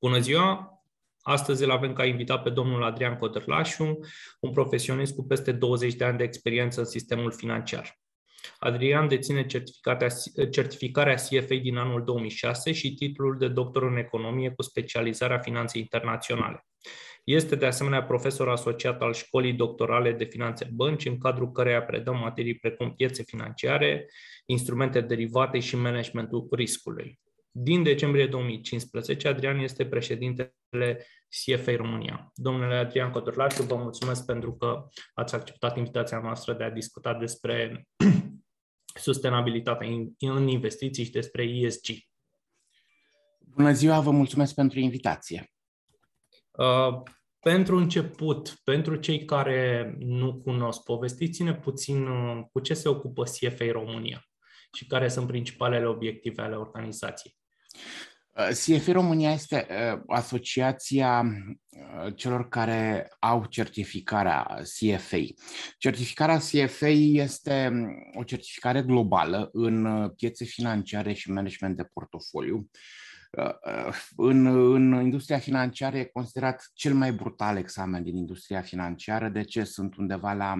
Bună ziua! Astăzi îl avem ca invitat pe domnul Adrian Codărlașu, un profesionist cu peste 20 de ani de experiență în sistemul financiar. Adrian deține certificarea CFA din anul 2006 și titlul de doctor în economie cu specializarea finanțe internaționale. Este de asemenea profesor asociat al Școlii Doctorale de Finanțe Bănci, în cadrul căreia predă materii precum piețe financiare, instrumente derivate și managementul riscului. Din decembrie 2015, Adrian este președintele CFA România. Domnule Adrian Codorlaciu, vă mulțumesc pentru că ați acceptat invitația noastră de a discuta despre sustenabilitatea în investiții și despre ESG. Bună ziua, vă mulțumesc pentru invitație. Uh, pentru început, pentru cei care nu cunosc, povestiți-ne puțin uh, cu ce se ocupă CFA România și care sunt principalele obiective ale organizației. CFA România este uh, asociația uh, celor care au certificarea CFA. Certificarea CFA este um, o certificare globală în uh, piețe financiare și management de portofoliu. În, în industria financiară e considerat cel mai brutal examen din industria financiară. De ce? Sunt undeva la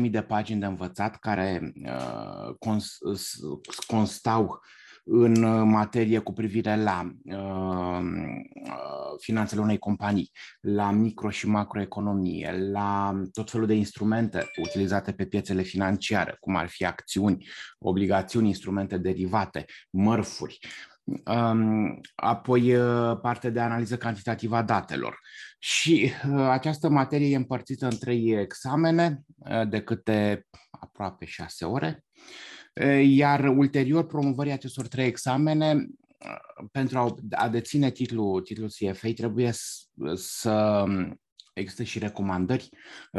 10.000 de pagini de învățat care constau în uh, materie cu privire la uh, uh, finanțele unei companii, la micro și macroeconomie, la tot felul de instrumente utilizate pe piețele financiare, cum ar fi acțiuni, obligațiuni, instrumente derivate, mărfuri. Um, apoi uh, parte de analiză cantitativă a datelor. Și această materie e împărțită în trei examene de câte aproape șase ore iar ulterior promovării acestor trei examene, pentru a deține titlul, titlul CFA, trebuie să există și recomandări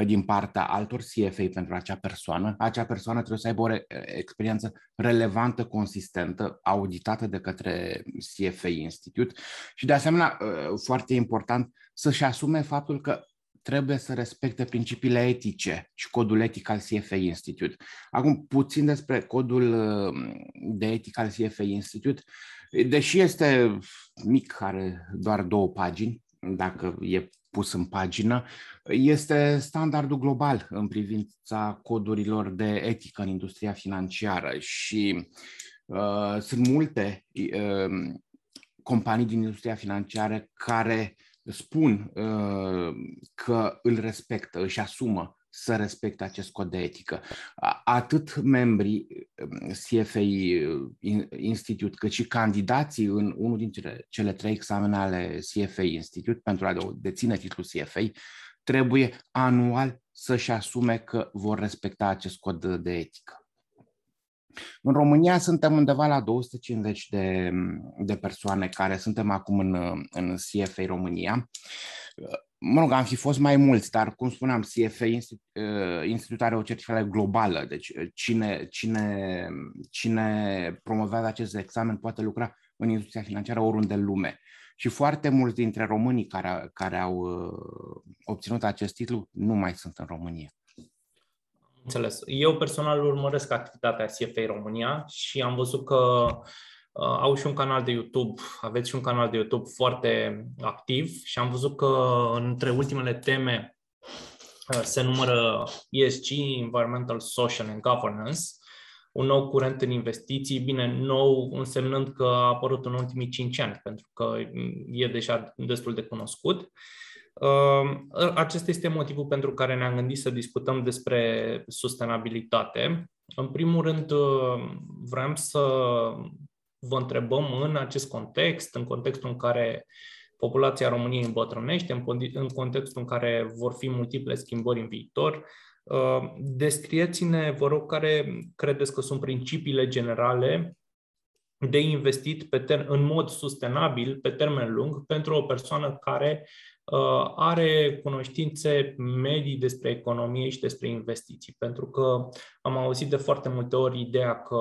din partea altor CFA pentru acea persoană. Acea persoană trebuie să aibă o experiență relevantă, consistentă, auditată de către CFA Institute și, de asemenea, foarte important, să-și asume faptul că trebuie să respecte principiile etice și codul etic al CFA Institute. Acum, puțin despre codul uh, de etică al CFA Institute. Deși este mic, are doar două pagini, dacă e pus în pagină, este standardul global în privința codurilor de etică în industria financiară și uh, sunt multe uh, companii din industria financiară care spun uh, că îl respectă, își asumă să respecte acest cod de etică. Atât membrii um, CFA uh, Institute, cât și candidații în unul dintre cele trei examene ale CFA Institute pentru a deține titlul CFA, trebuie anual să-și asume că vor respecta acest cod de etică. În România suntem undeva la 250 de, de persoane care suntem acum în, în CFA România. Mă rog, am fi fost mai mulți, dar cum spuneam, CFA Institut are o certificare globală, deci cine, cine, cine promovează acest examen poate lucra în industria financiară oriunde în lume. Și foarte mulți dintre românii care, care au obținut acest titlu nu mai sunt în România. Înțeles. Eu personal urmăresc activitatea CFA România și am văzut că uh, au și un canal de YouTube, aveți și un canal de YouTube foarte activ și am văzut că între ultimele teme uh, se numără ESG, Environmental, Social and Governance, un nou curent în investiții, bine, nou însemnând că a apărut în ultimii 5 ani, pentru că e deja destul de cunoscut. Uh, Ehm, acesta este motivul pentru care ne-am gândit să discutăm despre sustenabilitate. În primul rând, ehm, vrem să vă întrebăm în acest context, în contextul în care populația României îmbătrânește, în contextul în care vor fi multiple schimbări în viitor, ehm, descrieți-ne, vă rog, care credeți că sunt principiile generale de investit pe ter- în mod sustenabil, pe termen lung, pentru o persoană care Uh, are cunoștințe medii despre economie și despre investiții, pentru că am auzit de foarte multe ori ideea că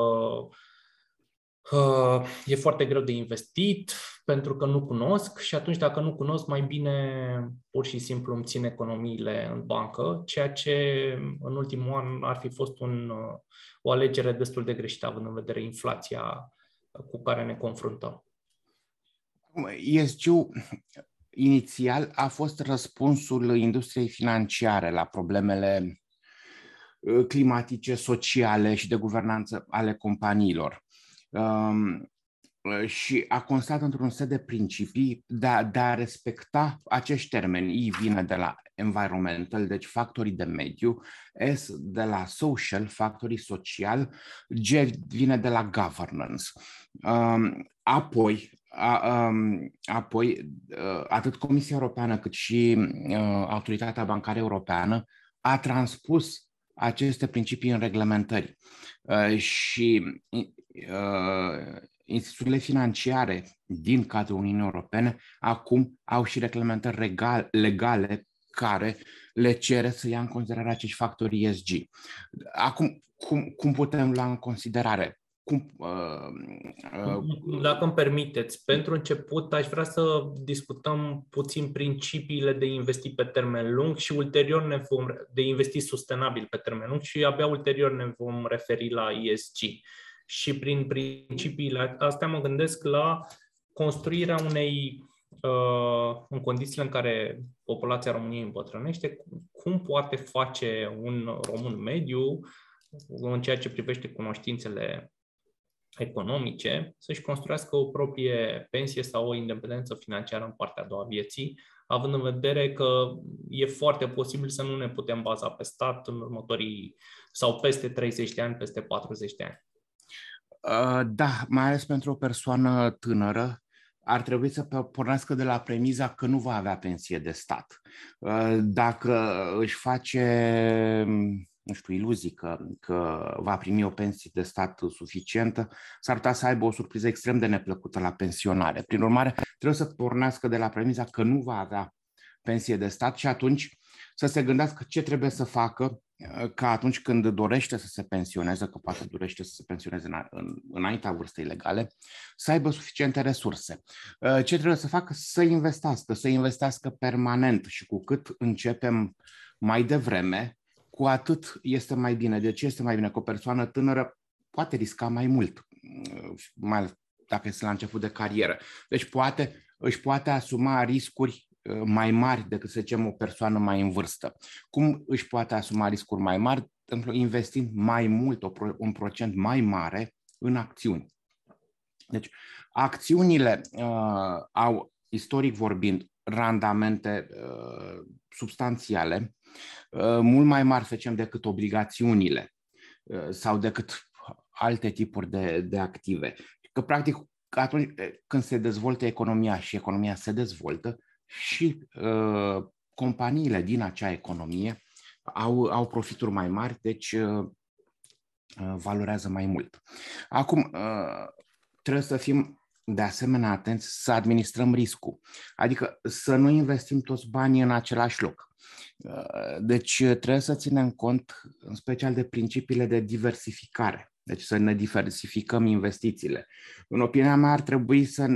uh, e foarte greu de investit pentru că nu cunosc și atunci dacă nu cunosc, mai bine pur și simplu îmi țin economiile în bancă, ceea ce în ultimul an ar fi fost un, uh, o alegere destul de greșită având în vedere inflația cu care ne confruntăm. ESG-ul inițial a fost răspunsul industriei financiare la problemele uh, climatice, sociale și de guvernanță ale companiilor. Um, uh, și a constat într-un set de principii de a, de a respecta acești termeni. I vine de la environmental, deci factorii de mediu, S de la social, factorii social, G vine de la governance. Um, apoi, a, um, apoi, uh, atât Comisia Europeană cât și uh, Autoritatea Bancară Europeană a transpus aceste principii în reglementări. Uh, și instituțiile financiare din cadrul Uniunii Europene acum au și reglementări legale care le cere să ia în considerare acești factori ESG. Acum, cum, cum putem lua în considerare? Cum, uh, uh, Dacă îmi permiteți, pentru început aș vrea să discutăm puțin principiile de investi pe termen lung și ulterior ne vom de investi sustenabil pe termen lung și abia ulterior ne vom referi la ESG. Și prin principiile astea mă gândesc la construirea unei uh, în condițiile în care populația României îmbătrânește, cum poate face un român mediu în ceea ce privește cunoștințele economice, să-și construiască o proprie pensie sau o independență financiară în partea a doua vieții, având în vedere că e foarte posibil să nu ne putem baza pe stat în următorii sau peste 30 de ani, peste 40 de ani. Uh, da, mai ales pentru o persoană tânără, ar trebui să pornească de la premiza că nu va avea pensie de stat. Uh, dacă își face nu știu, iluzii că, că va primi o pensie de stat suficientă, s-ar putea să aibă o surpriză extrem de neplăcută la pensionare. Prin urmare, trebuie să pornească de la premiza că nu va avea pensie de stat și atunci să se gândească ce trebuie să facă ca atunci când dorește să se pensioneze, că poate dorește să se pensioneze în, în, înaintea vârstei legale, să aibă suficiente resurse. Ce trebuie să facă? Să investească, să investească permanent și cu cât începem mai devreme, cu atât este mai bine. De ce este mai bine? Că o persoană tânără poate risca mai mult, mai ales dacă este la început de carieră. Deci poate, își poate asuma riscuri uh, mai mari decât, să zicem, o persoană mai în vârstă. Cum își poate asuma riscuri mai mari? De exemplu, investind mai mult, un procent mai mare în acțiuni. Deci, acțiunile uh, au, istoric vorbind, randamente uh, substanțiale, uh, mult mai mari, să zicem, decât obligațiunile uh, sau decât alte tipuri de, de active. Că, practic, atunci când se dezvoltă economia și economia se dezvoltă și uh, companiile din acea economie au, au profituri mai mari, deci uh, valorează mai mult. Acum, uh, trebuie să fim de asemenea atenți să administrăm riscul, adică să nu investim toți banii în același loc. Uh, deci trebuie să ținem cont în special de principiile de diversificare, deci să ne diversificăm investițiile. În opinia mea ar trebui să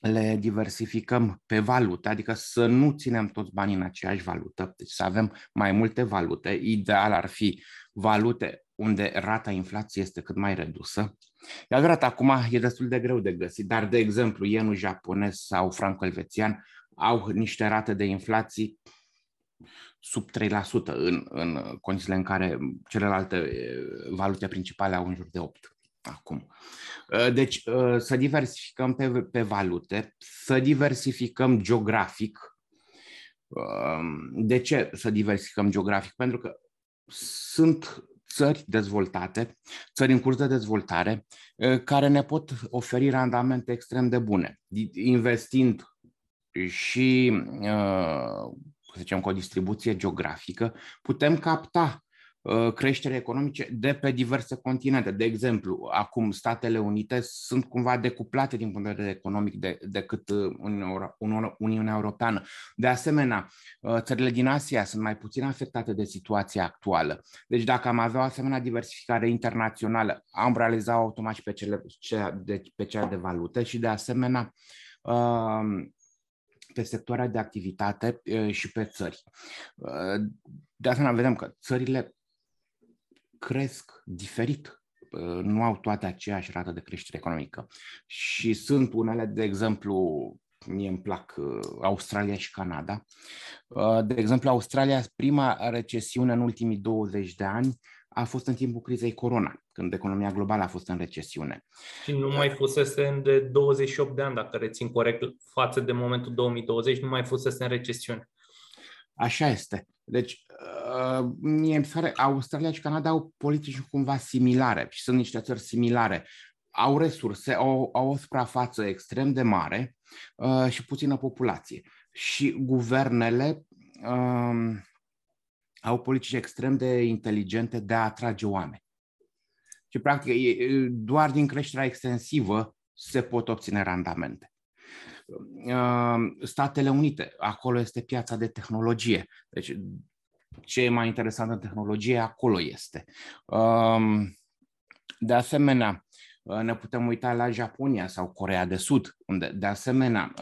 le diversificăm pe valută, adică să nu ținem toți banii în aceeași valută, deci să avem mai multe valute. Ideal ar fi valute unde rata inflației este cât mai redusă. E adevărat, acum e destul de greu de găsit, dar, de exemplu, ienul japonez sau franco-elvețian au niște rate de inflații sub 3% în, în condițiile în care celelalte valute principale au în jur de 8% acum. Deci să diversificăm pe, pe valute, să diversificăm geografic. De ce să diversificăm geografic? Pentru că sunt țări dezvoltate, țări în curs de dezvoltare, care ne pot oferi randamente extrem de bune, investind și, să zicem, cu o distribuție geografică, putem capta Uh, creștere economice de pe diverse continente. De exemplu, acum Statele Unite sunt cumva decuplate din punct de vedere economic de, decât uh, Uniunea Europeană. De asemenea, uh, țările din Asia sunt mai puțin afectate de situația actuală. Deci dacă am avea o asemenea diversificare internațională, am realizat automat și pe, cele, de, pe cea de valute și de asemenea pe sectoare de activitate și pe țări. De asemenea, vedem că țările cresc diferit nu au toate aceeași rată de creștere economică. Și sunt unele, de exemplu, mie îmi plac Australia și Canada. De exemplu, Australia, prima recesiune în ultimii 20 de ani a fost în timpul crizei corona, când economia globală a fost în recesiune. Și nu mai fusese de 28 de ani, dacă rețin corect, față de momentul 2020, nu mai fusese în recesiune. Așa este. Deci, uh, mie mi pare, Australia și Canada au politici cumva similare și sunt niște țări similare. Au resurse, au, au o suprafață extrem de mare uh, și puțină populație. Și guvernele uh, au politici extrem de inteligente de a atrage oameni. Și, practic, doar din creșterea extensivă se pot obține randamente. Statele Unite, acolo este piața de tehnologie. Deci, ce e mai interesant în tehnologie, acolo este. De asemenea, ne putem uita la Japonia sau Corea de Sud, unde, de asemenea,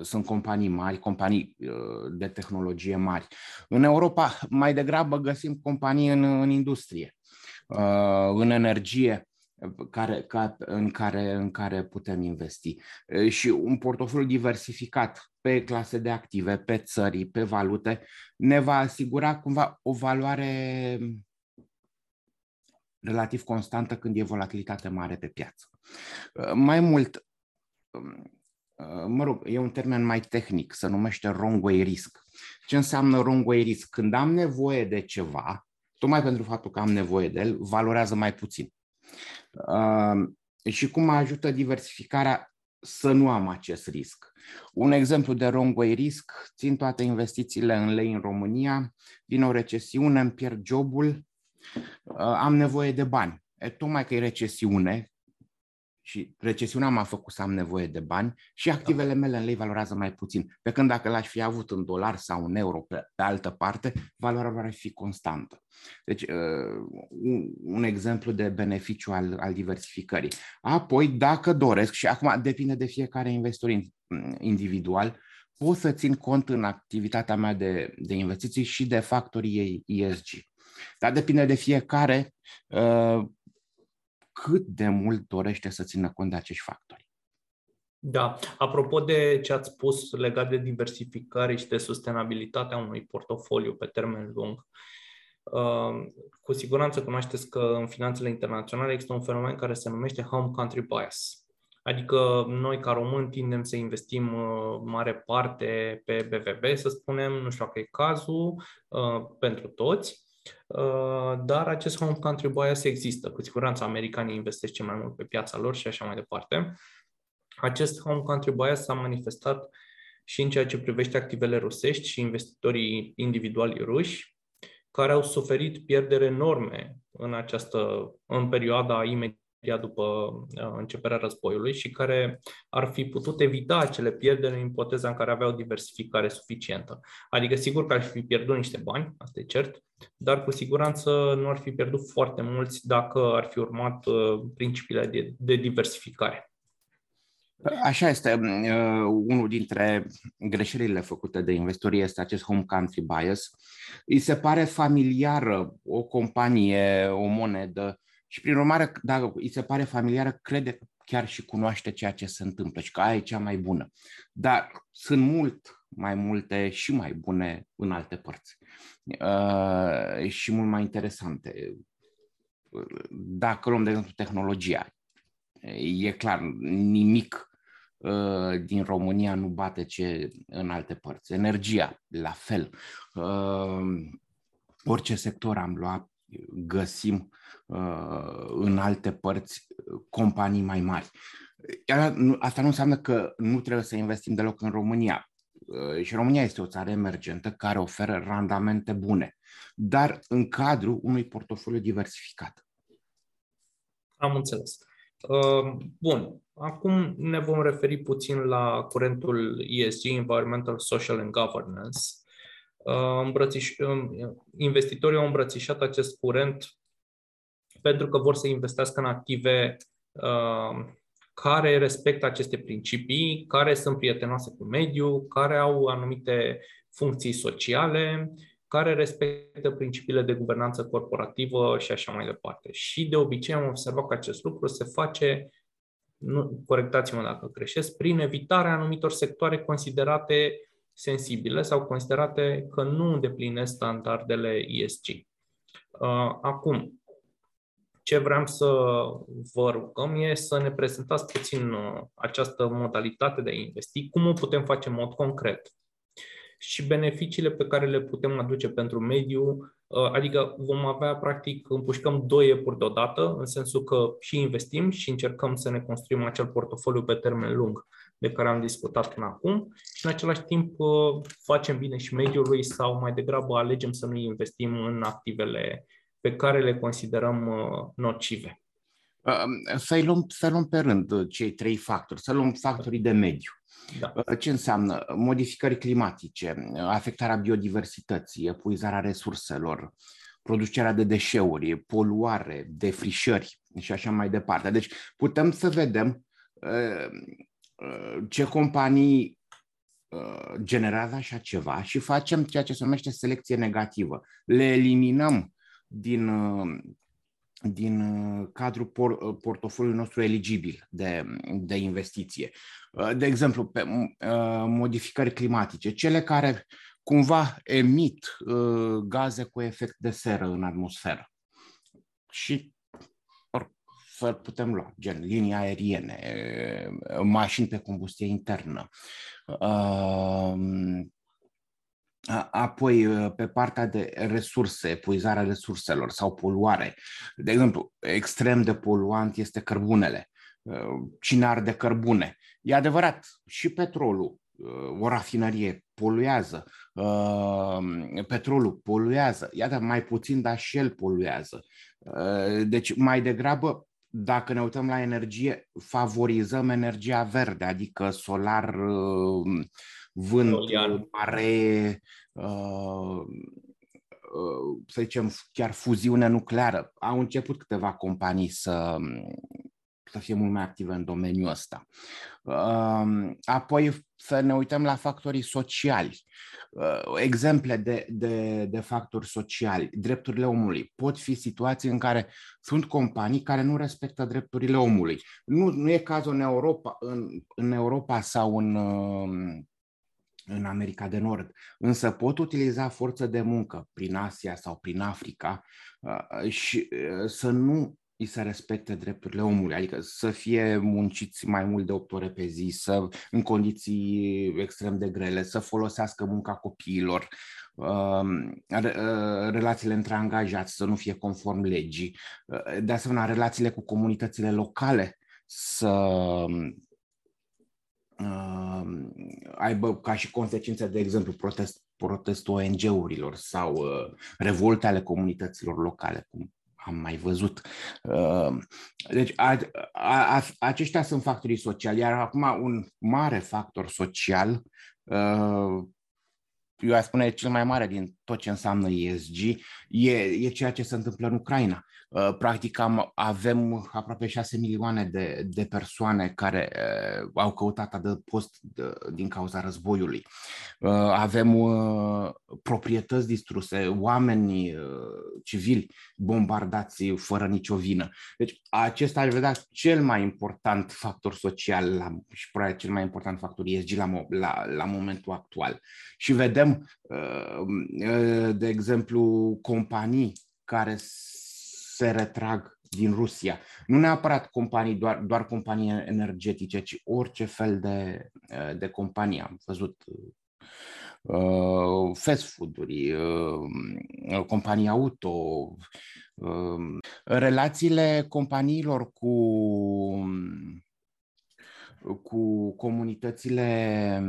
sunt companii mari, companii uh, de tehnologie mari. În Europa, mai degrabă găsim companii în, în industrie, uh, în energie, care, ca, în, care, în care putem investi. Uh, și un portofoliu diversificat pe clase de active, pe țări, pe valute, ne va asigura cumva o valoare relativ constantă când e volatilitate mare pe piață. Mai mult, um, Uh, mă rog, e un termen mai tehnic, se numește wrong way risk. Ce înseamnă wrong way risk? Când am nevoie de ceva, tocmai pentru faptul că am nevoie de el, valorează mai puțin. Uh, și cum ajută diversificarea să nu am acest risc. Un exemplu de wrong way risk, țin toate investițiile în lei în România, vine o recesiune, îmi pierd jobul, uh, am nevoie de bani. E, tocmai că e recesiune, și recesiunea m-a făcut să am nevoie de bani și activele mele în lei valorează mai puțin. Pe când dacă l-aș fi avut în dolar sau în euro pe, pe altă parte, valoarea ar fi constantă. Deci, uh, un, un exemplu de beneficiu al, al diversificării. Apoi, dacă doresc, și acum depinde de fiecare investitor individual, pot să țin cont în activitatea mea de, de investiții și de factorii ESG. Dar depinde de fiecare uh, cât de mult dorește să țină cont de acești factori. Da. Apropo de ce ați spus legat de diversificare și de sustenabilitatea unui portofoliu pe termen lung, uh, cu siguranță cunoașteți că în finanțele internaționale există un fenomen care se numește home country bias. Adică noi ca români tindem să investim uh, mare parte pe BVB, să spunem, nu știu dacă e cazul, uh, pentru toți, Uh, dar acest home country bias există. Cu siguranță americanii investesc cel mai mult pe piața lor și așa mai departe. Acest home country bias s-a manifestat și în ceea ce privește activele rusești și investitorii individuali ruși, care au suferit pierderi enorme în această în perioada imediată imediat după uh, începerea războiului și care ar fi putut evita acele pierderi în ipoteza în care aveau diversificare suficientă. Adică sigur că ar fi pierdut niște bani, asta e cert, dar cu siguranță nu ar fi pierdut foarte mulți dacă ar fi urmat uh, principiile de, de diversificare. Așa este. Uh, unul dintre greșelile făcute de investitori este acest home country bias. Îi se pare familiară o companie, o monedă și prin urmare, dacă îi se pare familiară, crede chiar și cunoaște ceea ce se întâmplă și că aia e cea mai bună. Dar sunt mult mai multe și mai bune în alte părți uh, și mult mai interesante. Dacă luăm, de exemplu, tehnologia, e clar, nimic uh, din România nu bate ce în alte părți. Energia, la fel. Uh, orice sector am luat, găsim uh, în alte părți companii mai mari. Asta nu înseamnă că nu trebuie să investim deloc în România. Uh, și România este o țară emergentă care oferă randamente bune, dar în cadrul unui portofoliu diversificat. Am înțeles. Uh, bun, acum ne vom referi puțin la curentul ESG, Environmental, Social and Governance. Îmbrățiș... Investitorii au îmbrățișat acest curent pentru că vor să investească în active uh, care respectă aceste principii, care sunt prietenoase cu mediul, care au anumite funcții sociale, care respectă principiile de guvernanță corporativă și așa mai departe. Și de obicei am observat că acest lucru se face, nu, corectați-mă dacă greșesc, prin evitarea anumitor sectoare considerate sensibile sau considerate că nu îndeplinesc standardele ESG. Uh, acum, ce vreau să vă rugăm e să ne prezentați puțin uh, această modalitate de a investi, cum o putem face în mod concret și beneficiile pe care le putem aduce pentru mediu, uh, adică vom avea, practic, împușcăm două iepuri deodată, în sensul că și investim și încercăm să ne construim acel portofoliu pe termen lung de care am discutat până acum și în același timp uh, facem bine și mediului sau mai degrabă alegem să nu investim în activele pe care le considerăm uh, nocive. Să-i luăm, să luăm pe rând cei trei factori, să luăm factorii de mediu. Da. Uh, ce înseamnă? Modificări climatice, afectarea biodiversității, epuizarea resurselor, producerea de deșeuri, poluare, defrișări și așa mai departe. Deci putem să vedem uh, uh, ce companii generează așa ceva și facem ceea ce se numește selecție negativă. Le eliminăm din, din cadrul por, portofoliului nostru eligibil de, de investiție. Uh, de exemplu, pe uh, modificări climatice, cele care cumva emit uh, gaze cu efect de seră în atmosferă. Și să putem lua, gen linii aeriene, mașini pe combustie internă. Apoi, pe partea de resurse, epuizarea resurselor sau poluare. De exemplu, extrem de poluant este cărbunele. Cine arde cărbune? E adevărat, și petrolul, uh, o rafinărie poluează, uh, petrolul poluează, iată mai puțin, dar și el poluează. Uh, deci mai degrabă, dacă ne uităm la energie, favorizăm energia verde, adică solar, vânt, mare, să zicem, chiar fuziune nucleară. Au început câteva companii să, să fie mult mai active în domeniul ăsta. Apoi să ne uităm la factorii sociali. Uh, exemple de, de, de factori sociali, drepturile omului. Pot fi situații în care sunt companii care nu respectă drepturile omului. Nu, nu e cazul în Europa, în, în Europa sau în, um, în America de Nord, însă pot utiliza forță de muncă prin Asia sau prin Africa uh, și uh, să nu îi se respecte drepturile omului, adică să fie munciți mai mult de 8 ore pe zi, să în condiții extrem de grele, să folosească munca copiilor, um, uh, relațiile între angajați să nu fie conform legii, uh, de asemenea relațiile cu comunitățile locale să um, aibă ca și consecințe, de exemplu, protest, protestul ONG-urilor sau uh, revolte ale comunităților locale, cum am mai văzut. Uh, deci a, a, a, aceștia sunt factorii sociali, iar acum un mare factor social, uh, eu aș spune cel mai mare din tot ce înseamnă ESG, e, e ceea ce se întâmplă în Ucraina. Uh, practic am, avem aproape 6 milioane de, de persoane care uh, au căutat adăpost de, din cauza războiului. Uh, avem uh, proprietăți distruse, oameni uh, civili bombardați fără nicio vină. Deci acesta ar vedea cel mai important factor social la, și probabil cel mai important factor ESG la, la, la momentul actual. Și vedem, uh, uh, de exemplu, companii care se retrag din Rusia. Nu neapărat companii, doar, doar companii energetice, ci orice fel de, eh, de companie. Am văzut uh, fast food-uri, uh, companii auto, uh, relațiile companiilor cu cu comunitățile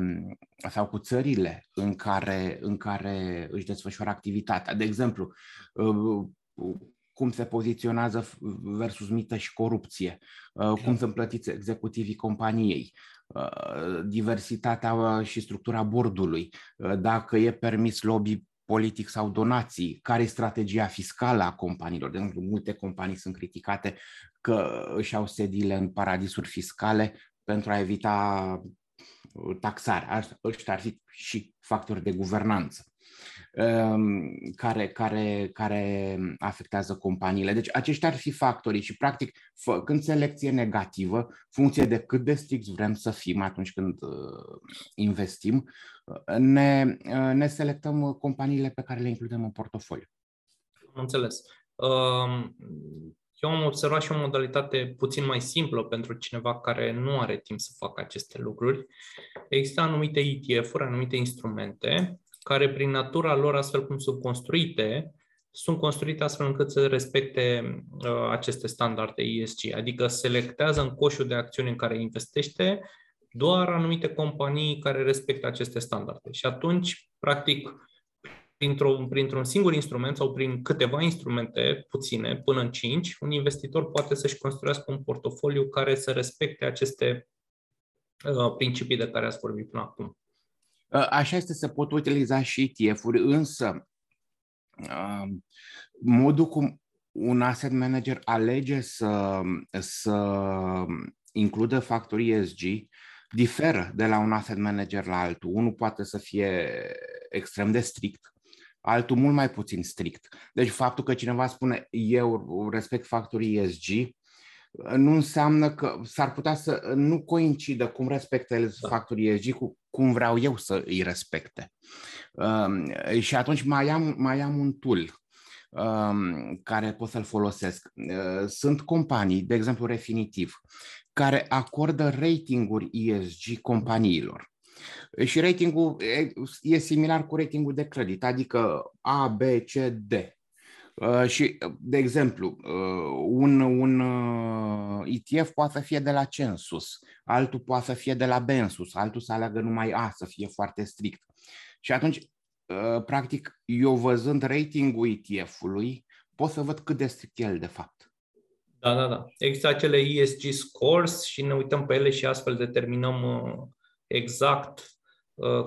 sau cu țările în care, în care își desfășoară activitatea. De exemplu, cum se poziționează versus mită și corupție, uh, cum sunt plătiți executivii companiei, uh, diversitatea și structura bordului, uh, dacă e permis lobby politic sau donații, care e strategia fiscală a companiilor. De exemplu, multe companii sunt criticate că își au sediile în paradisuri fiscale pentru a evita taxare. Ăștia ar fi și factori de guvernanță um, care, care, care afectează companiile. Deci aceștia ar fi factorii și, practic, făcând selecție negativă, funcție de cât de strict vrem să fim atunci când uh, investim, uh, ne, uh, ne selectăm companiile pe care le includem în portofoliu. Am înțeles. Um, eu am observat și o modalitate puțin mai simplă pentru cineva care nu are timp să facă aceste lucruri. Există anumite ETF-uri, anumite instrumente care prin natura lor, astfel cum sunt construite, sunt construite astfel încât să respecte uh, aceste standarde ESG, adică selectează în coșul de acțiuni în care investește doar anumite companii care respectă aceste standarde. Și atunci, practic, printr-un, printr-un singur instrument sau prin câteva instrumente, puține, până în cinci, un investitor poate să-și construiască un portofoliu care să respecte aceste uh, principii de care ați vorbit până acum. Uh, așa este, să pot utiliza și ETF-uri, însă uh, modul cum un asset manager alege să, să includă factorii ESG diferă de la un asset manager la altul. Unul poate să fie extrem de strict, altul mult mai puțin strict. Deci faptul că cineva spune eu respect factorii ESG, nu înseamnă că s-ar putea să nu coincidă cum respectă el da. factorii ESG cu cum vreau eu să îi respecte. Um, și atunci mai am, mai am un tool um, care pot să-l folosesc. Uh, sunt companii, de exemplu Refinitiv, care acordă ratinguri ESG companiilor. Și ratingul e similar cu ratingul de credit, adică A, B, C, D. Uh, și, de exemplu, uh, un, un uh, ETF poate să fie de la C în sus, altul poate să fie de la B în sus, altul să aleagă numai A, să fie foarte strict. Și atunci, practic, eu văzând ratingul ETF-ului, pot să văd cât de strict el de fapt. Da, da, da. Există acele ESG scores și ne uităm pe ele și astfel determinăm exact Uh,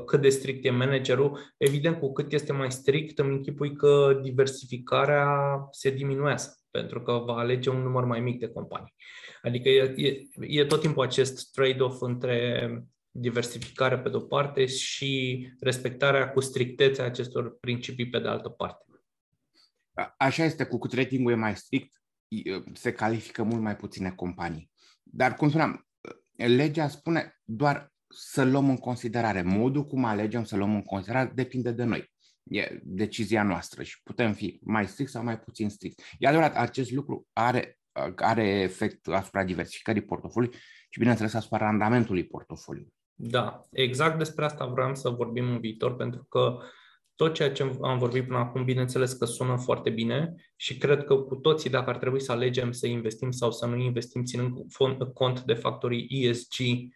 cât de strict e managerul. Evident, cu cât este mai strict, îmi închipui că diversificarea se diminuează, pentru că va alege un număr mai mic de companii. Adică e, e, e tot timpul acest trade-off între diversificare pe de-o parte și respectarea cu strictețe acestor principii pe de altă parte. Așa este, cu cât ratingul e mai strict, se califică mult mai puține companii. Dar, cum spuneam, legea spune doar să luăm în considerare. Modul cum alegem să luăm în considerare depinde de noi. E decizia noastră și putem fi mai strict sau mai puțin strict. E adevărat, acest lucru are, are efect asupra diversificării portofoliului și, bineînțeles, asupra randamentului portofoliului. Da, exact despre asta vreau să vorbim în viitor, pentru că tot ceea ce am vorbit până acum, bineînțeles că sună foarte bine și cred că cu toții, dacă ar trebui să alegem să investim sau să nu investim, ținând cont de factorii ESG, Um,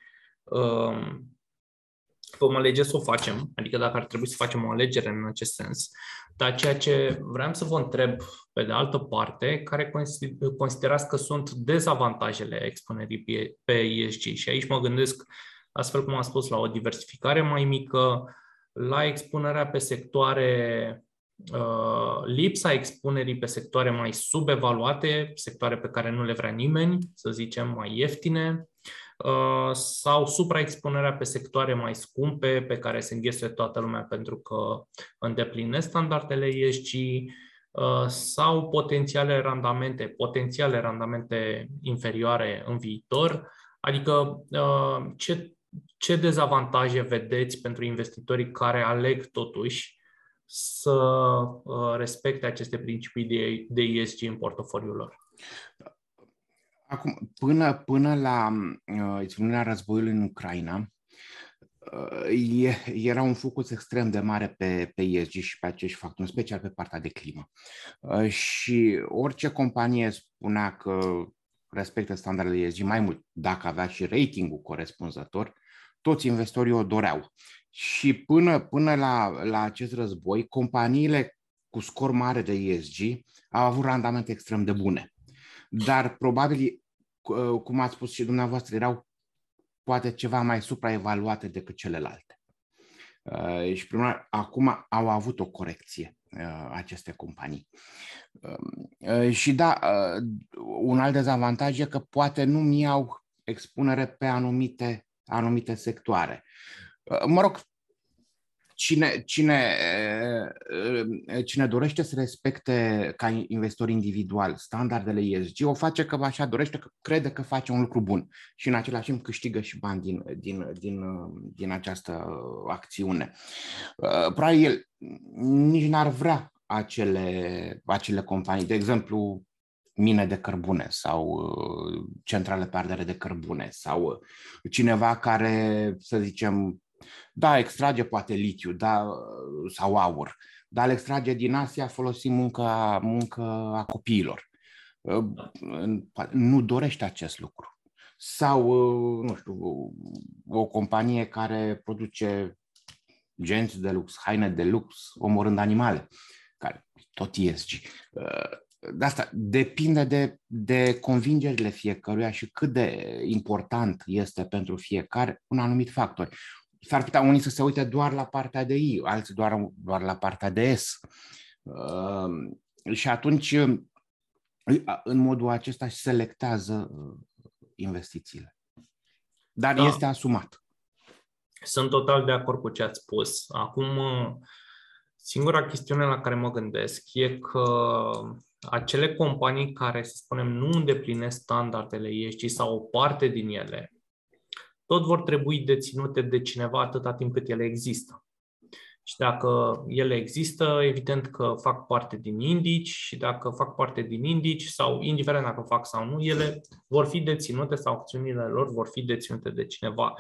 vom alege să o facem, adică dacă ar trebui să facem o alegere în acest sens. Dar ceea ce vreau să vă întreb, pe de altă parte, care considerați că sunt dezavantajele expunerii pe ESG? Și aici mă gândesc, astfel cum am spus, la o diversificare mai mică, la expunerea pe sectoare, uh, lipsa expunerii pe sectoare mai subevaluate, sectoare pe care nu le vrea nimeni, să zicem mai ieftine, Uh, sau supraexpunerea pe sectoare mai scumpe pe care se înghesuie toată lumea pentru că îndeplinesc standardele ESG uh, sau potențiale randamente, potențiale randamente inferioare în viitor, adică uh, ce, ce dezavantaje vedeți pentru investitorii care aleg totuși să respecte aceste principii de, de ESG în portofoliul lor? Acum, până, până la uh, izbucnirea războiului în Ucraina, uh, era un focus extrem de mare pe, pe ESG și pe acești factori, în special pe partea de climă. Uh, și orice companie spunea că respectă standardele ESG mai mult, dacă avea și ratingul corespunzător, toți investitorii o doreau. Și până, până la, la acest război, companiile cu scor mare de ESG au avut randamente extrem de bune dar probabil, uh, cum ați spus și dumneavoastră, erau poate ceva mai supraevaluate decât celelalte. Uh, și prima acum au avut o corecție uh, aceste companii. Și da, un alt dezavantaj e că poate nu mi-au expunere pe anumite anumite sectoare. Mă rog, cine, cine, cine dorește să respecte ca investitor individual standardele ESG, o face că așa dorește, că crede că face un lucru bun și în același timp câștigă și bani din, din, din, din această acțiune. Probabil el nici n-ar vrea acele, acele companii, de exemplu, mine de cărbune sau centrale pe ardere de cărbune sau cineva care, să zicem, da, extrage poate litiu da, sau aur, dar îl extrage din Asia folosim muncă, muncă a copiilor. Nu dorește acest lucru. Sau, nu știu, o companie care produce genți de lux, haine de lux, omorând animale, care tot ESG. De asta depinde de, de convingerile fiecăruia și cât de important este pentru fiecare un anumit factor s-ar putea unii să se uite doar la partea de I, alții doar, doar la partea de S. Uh, și atunci, în modul acesta, selectează uh, investițiile. Dar da. este asumat. Sunt total de acord cu ce ați spus. Acum, uh, singura chestiune la care mă gândesc e că acele companii care, să spunem, nu îndeplinesc standardele ESG sau o parte din ele, tot vor trebui deținute de cineva atâta timp cât ele există. Și dacă ele există, evident că fac parte din indici și dacă fac parte din indici sau indiferent dacă fac sau nu, ele vor fi deținute sau acțiunile lor vor fi deținute de cineva.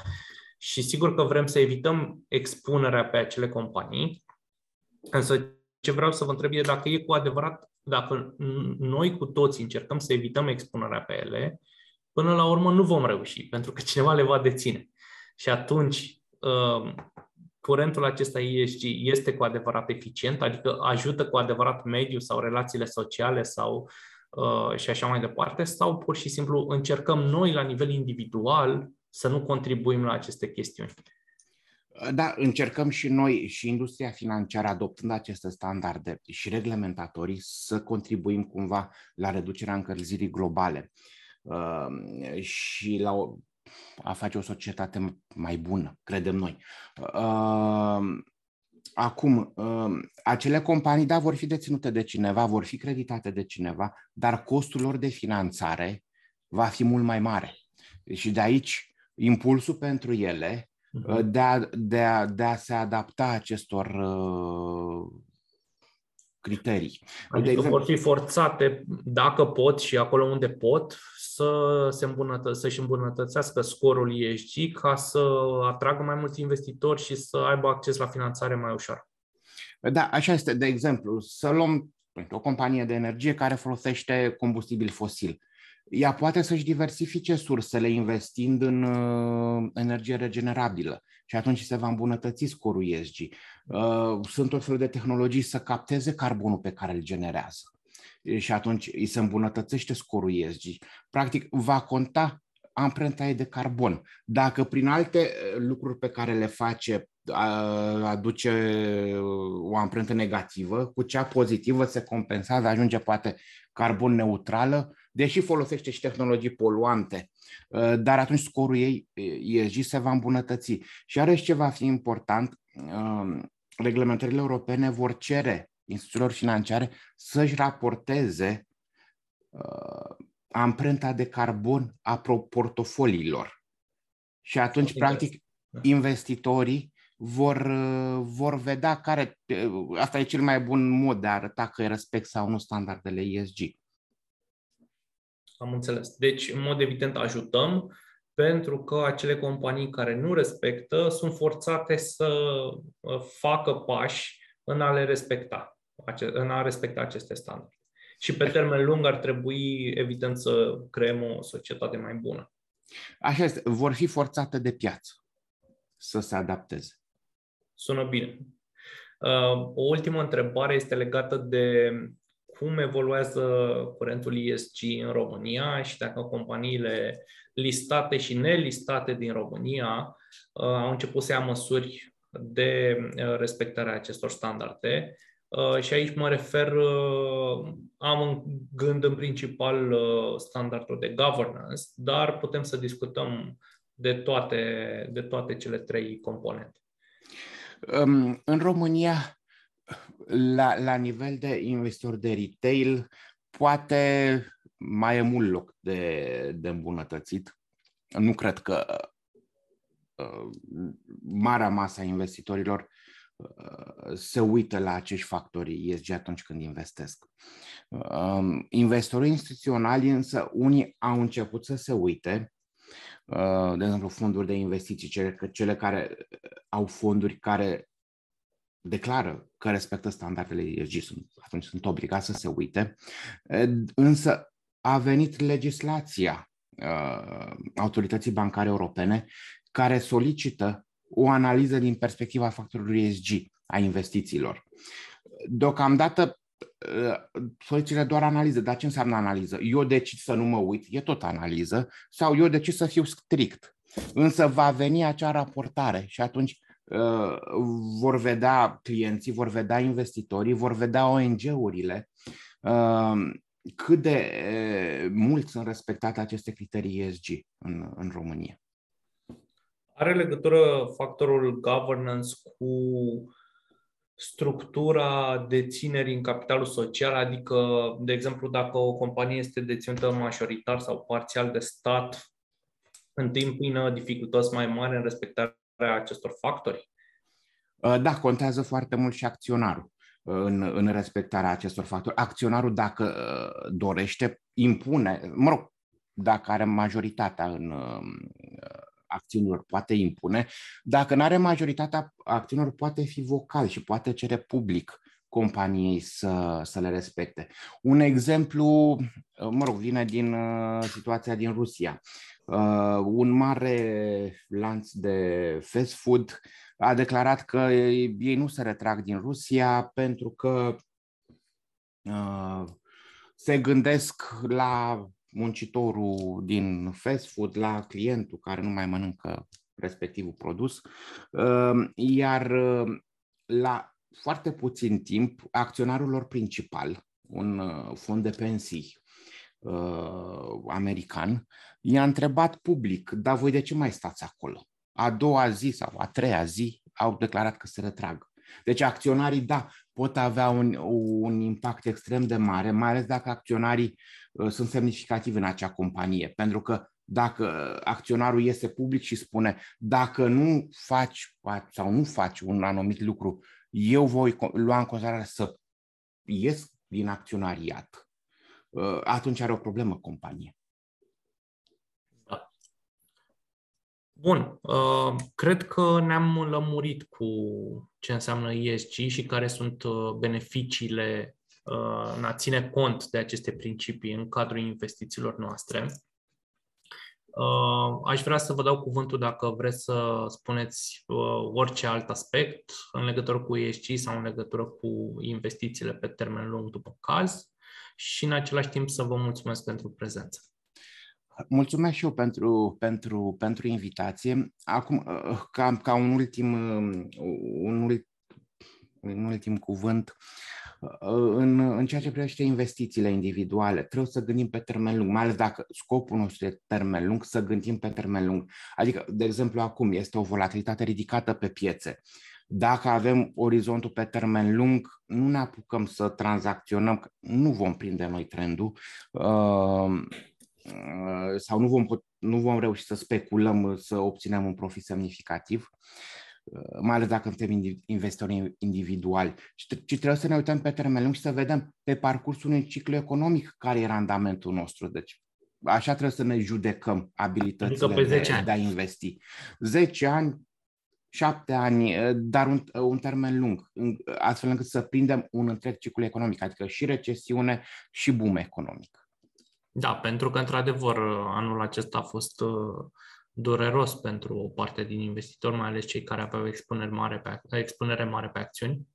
Și sigur că vrem să evităm expunerea pe acele companii, însă ce vreau să vă întreb e dacă e cu adevărat, dacă noi cu toți încercăm să evităm expunerea pe ele, până la urmă nu vom reuși, pentru că cineva le va deține. Și atunci, uh, curentul acesta ESG este cu adevărat eficient, adică ajută cu adevărat mediul sau relațiile sociale sau uh, și așa mai departe, sau pur și simplu încercăm noi la nivel individual să nu contribuim la aceste chestiuni. Da, încercăm și noi și industria financiară adoptând aceste standarde și reglementatorii să contribuim cumva la reducerea încălzirii globale. Uh, și la o, a face o societate mai bună, credem noi. Uh, acum, uh, acele companii, da, vor fi deținute de cineva, vor fi creditate de cineva, dar costul lor de finanțare va fi mult mai mare. Și de aici impulsul pentru ele mhm. de a, de a, de a se adapta acestor criterii. Adică de exemplu, vor fi forțate, dacă pot și acolo unde pot, să se îmbunătă- să-și îmbunătățească scorul ESG ca să atragă mai mulți investitori și să aibă acces la finanțare mai ușor. Da, așa este. De exemplu, să luăm o companie de energie care folosește combustibil fosil. Ea poate să-și diversifice sursele investind în uh, energie regenerabilă și atunci se va îmbunătăți scorul ESG. Uh, sunt tot felul de tehnologii să capteze carbonul pe care îl generează și atunci îi se îmbunătățește scorul ESG. Practic, va conta amprenta ei de carbon. Dacă prin alte uh, lucruri pe care le face aduce o amprentă negativă, cu cea pozitivă se compensează, ajunge poate carbon neutrală, deși folosește și tehnologii poluante, uh, dar atunci scorul ei ESG se va îmbunătăți. Și iarăși ce va fi important, uh, reglementările europene vor cere instituțiilor financiare să-și raporteze uh, amprenta de carbon a portofoliilor. Și atunci, practic, investitorii vor, vor vedea care, asta e cel mai bun mod de a arăta că respect sau nu standardele ESG. Am înțeles. Deci, în mod evident, ajutăm pentru că acele companii care nu respectă sunt forțate să uh, facă pași în a le respecta, în a respecta aceste standarde. Și pe termen lung ar trebui, evident, să creăm o societate mai bună. Așa este. Vor fi forțate de piață să se adapteze. Sună bine. Uh, o ultimă întrebare este legată de cum evoluează curentul ESG în România și dacă companiile listate și nelistate din România uh, au început să ia măsuri de uh, respectarea acestor standarde. Uh, și aici mă refer, am în gând în principal standardul de governance, dar putem să discutăm de toate, de toate cele trei componente. În România, la, la nivel de investitor de retail, poate mai e mult loc de, de îmbunătățit. Nu cred că uh, marea masă a investitorilor uh, se uită la acești factori ESG atunci când investesc. Uh, investitorii instituționali însă, unii au început să se uite, uh, de exemplu fonduri de investiții, cele, cele care au fonduri care declară că respectă standardele ESG, sunt, atunci sunt obligați să se uite, însă a venit legislația uh, autorității bancare europene care solicită o analiză din perspectiva factorului ESG a investițiilor. Deocamdată uh, solicită doar analiză, dar ce înseamnă analiză? Eu decid să nu mă uit, e tot analiză, sau eu decid să fiu strict. Însă va veni acea raportare și atunci uh, vor vedea clienții, vor vedea investitorii, vor vedea ONG-urile uh, cât de mult sunt respectate aceste criterii ESG în, în România? Are legătură factorul governance cu structura deținerii în capitalul social, adică, de exemplu, dacă o companie este deținută majoritar sau parțial de stat, întâmpină dificultăți mai mari în respectarea acestor factori? Da, contează foarte mult și acționarul în, în respectarea acestor factori. Acționarul, dacă uh, dorește, impune, mă rog, dacă are majoritatea în uh, acțiunilor, poate impune. Dacă nu are majoritatea acțiunilor, poate fi vocal și poate cere public companiei să, să le respecte. Un exemplu, uh, mă rog, vine din situația din Rusia. Un mare lanț de fast food a declarat că ei nu se retrag din Rusia pentru că uh, se gândesc la muncitorul din fast food, la clientul care nu mai mănâncă respectivul produs, uh, iar uh, la foarte puțin timp, acționarul lor principal, un uh, fond de pensii uh, american, i-a întrebat public, dar voi de ce mai stați acolo? a doua zi sau a treia zi au declarat că se retrag. Deci acționarii, da, pot avea un, un impact extrem de mare, mai ales dacă acționarii uh, sunt semnificativi în acea companie. Pentru că dacă acționarul iese public și spune dacă nu faci sau nu faci un anumit lucru, eu voi lua în considerare să ies din acționariat, uh, atunci are o problemă companie. Bun, uh, cred că ne-am lămurit cu ce înseamnă ESG și care sunt uh, beneficiile uh, în a ține cont de aceste principii în cadrul investițiilor noastre. Aș vrea să vă dau cuvântul dacă vreți să spuneți orice alt aspect în legătură cu ESG sau în legătură cu investițiile pe termen lung după caz și în același timp să vă mulțumesc pentru prezență. Mulțumesc și eu pentru, pentru, pentru invitație. Acum, uh, ca, ca un ultim, um, un, un ultim cuvânt, uh, în, în ceea ce privește investițiile individuale, trebuie să gândim pe termen lung, mai ales dacă scopul nostru e termen lung, să gândim pe termen lung. Adică, de exemplu, acum este o volatilitate ridicată pe piețe. Dacă avem orizontul pe termen lung, nu ne apucăm să tranzacționăm, nu vom prinde noi trendul. Uh, Uh, sau nu vom, nu vom reuși să speculăm uh, să obținem un profit semnificativ, uh, mai ales dacă suntem investitori individuali. Și trebuie să ne uităm pe termen lung și să vedem pe parcursul unui ciclu economic care e randamentul nostru. Deci așa trebuie să ne judecăm abilitățile adică de, de a investi. 10 ani, 7 ani, dar un, un termen lung, astfel încât să prindem un întreg ciclu economic, adică și recesiune și boom economic. Da, pentru că, într-adevăr, anul acesta a fost uh, dureros pentru o parte din investitori, mai ales cei care aveau expunere mare pe, expunere mare pe acțiuni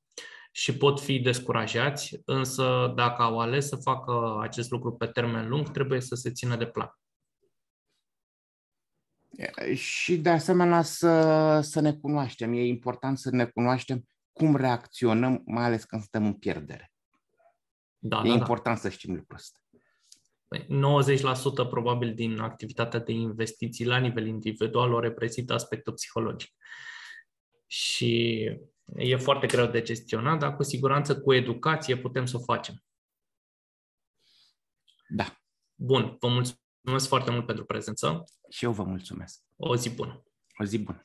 și pot fi descurajați, însă dacă au ales să facă acest lucru pe termen lung, trebuie să se țină de plan. Și de asemenea să, să ne cunoaștem. E important să ne cunoaștem cum reacționăm, mai ales când suntem în pierdere. Da, e da, da. important da. să știm lucrul ăsta. 90% probabil din activitatea de investiții la nivel individual o reprezintă aspectul psihologic. Și e foarte greu de gestionat, dar cu siguranță cu educație putem să o facem. Da. Bun, vă mulțumesc foarte mult pentru prezență. Și eu vă mulțumesc. O zi bună. O zi bună.